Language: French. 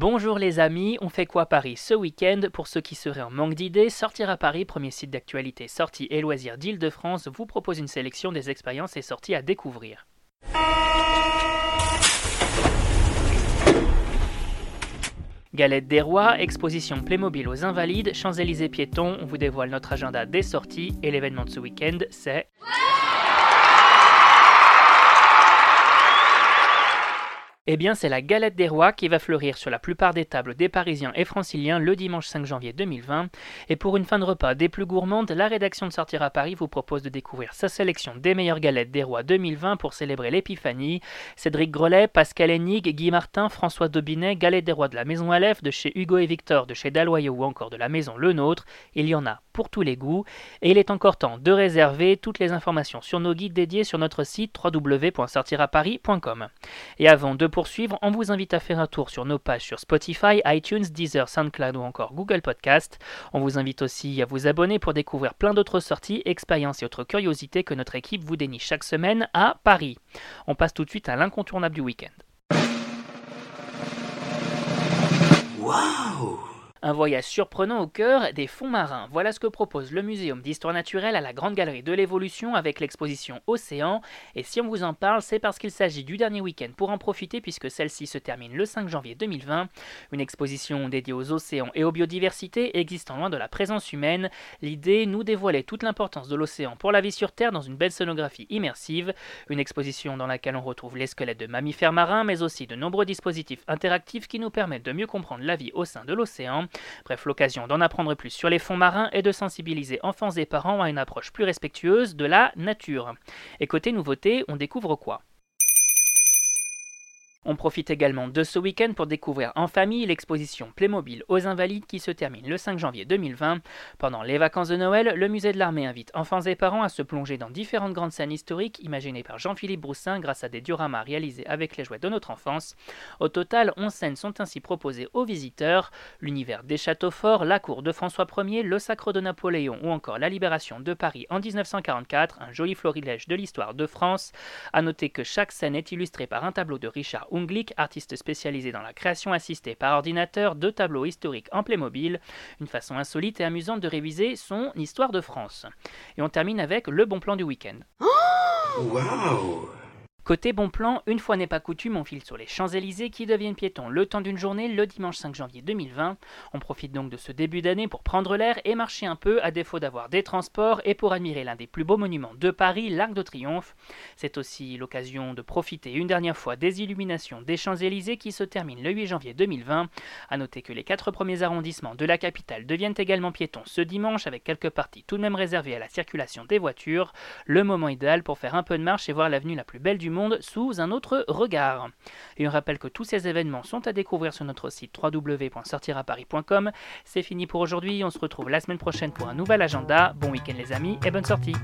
Bonjour les amis, on fait quoi Paris ce week-end? Pour ceux qui seraient en manque d'idées, Sortir à Paris, premier site d'actualité sorties et loisirs d'Île-de-France, vous propose une sélection des expériences et sorties à découvrir. Galette des Rois, exposition Playmobil aux Invalides, Champs-Élysées piétons, on vous dévoile notre agenda des sorties et l'événement de ce week-end c'est... Eh bien, c'est la galette des rois qui va fleurir sur la plupart des tables des Parisiens et Franciliens le dimanche 5 janvier 2020. Et pour une fin de repas des plus gourmandes, la rédaction de Sortir à Paris vous propose de découvrir sa sélection des meilleures galettes des rois 2020 pour célébrer l'épiphanie. Cédric Grelet, Pascal Hennig, Guy Martin, François Dobinet, galette des rois de la Maison Aleph, de chez Hugo et Victor, de chez Daloyau ou encore de la Maison Le Nôtre. Il y en a pour tous les goûts. Et il est encore temps de réserver toutes les informations sur nos guides dédiés sur notre site www.sortiraparis.com. Et avant de poursuivre, on vous invite à faire un tour sur nos pages sur Spotify, iTunes, Deezer, SoundCloud ou encore Google Podcast. On vous invite aussi à vous abonner pour découvrir plein d'autres sorties, expériences et autres curiosités que notre équipe vous dénie chaque semaine à Paris. On passe tout de suite à l'incontournable du week-end. Un voyage surprenant au cœur des fonds marins. Voilà ce que propose le Muséum d'histoire naturelle à la Grande Galerie de l'Évolution avec l'exposition Océan. Et si on vous en parle, c'est parce qu'il s'agit du dernier week-end pour en profiter puisque celle-ci se termine le 5 janvier 2020. Une exposition dédiée aux océans et aux biodiversités existant loin de la présence humaine. L'idée, nous dévoiler toute l'importance de l'océan pour la vie sur Terre dans une belle sonographie immersive. Une exposition dans laquelle on retrouve les squelettes de mammifères marins mais aussi de nombreux dispositifs interactifs qui nous permettent de mieux comprendre la vie au sein de l'océan. Bref, l'occasion d'en apprendre plus sur les fonds marins et de sensibiliser enfants et parents à une approche plus respectueuse de la nature. Et côté nouveauté, on découvre quoi? On profite également de ce week-end pour découvrir en famille l'exposition Playmobil aux Invalides qui se termine le 5 janvier 2020. Pendant les vacances de Noël, le musée de l'armée invite enfants et parents à se plonger dans différentes grandes scènes historiques imaginées par Jean-Philippe Broussin grâce à des dioramas réalisés avec les jouets de notre enfance. Au total, 11 scènes sont ainsi proposées aux visiteurs l'univers des châteaux forts, la cour de François Ier, le sacre de Napoléon ou encore la libération de Paris en 1944, un joli florilège de l'histoire de France. À noter que chaque scène est illustrée par un tableau de Richard artiste spécialisé dans la création assistée par ordinateur de tableaux historiques en Playmobil, une façon insolite et amusante de réviser son histoire de France. Et on termine avec le bon plan du week-end. Côté bon plan, une fois n'est pas coutume, on file sur les Champs-Élysées qui deviennent piétons le temps d'une journée le dimanche 5 janvier 2020. On profite donc de ce début d'année pour prendre l'air et marcher un peu à défaut d'avoir des transports et pour admirer l'un des plus beaux monuments de Paris, l'Arc de Triomphe. C'est aussi l'occasion de profiter une dernière fois des illuminations des Champs-Élysées qui se terminent le 8 janvier 2020. A noter que les quatre premiers arrondissements de la capitale deviennent également piétons ce dimanche avec quelques parties tout de même réservées à la circulation des voitures. Le moment idéal pour faire un peu de marche et voir l'avenue la plus belle du monde sous un autre regard. Et on rappelle que tous ces événements sont à découvrir sur notre site www.sortiraparis.com. C'est fini pour aujourd'hui, on se retrouve la semaine prochaine pour un nouvel agenda. Bon week-end les amis et bonne sortie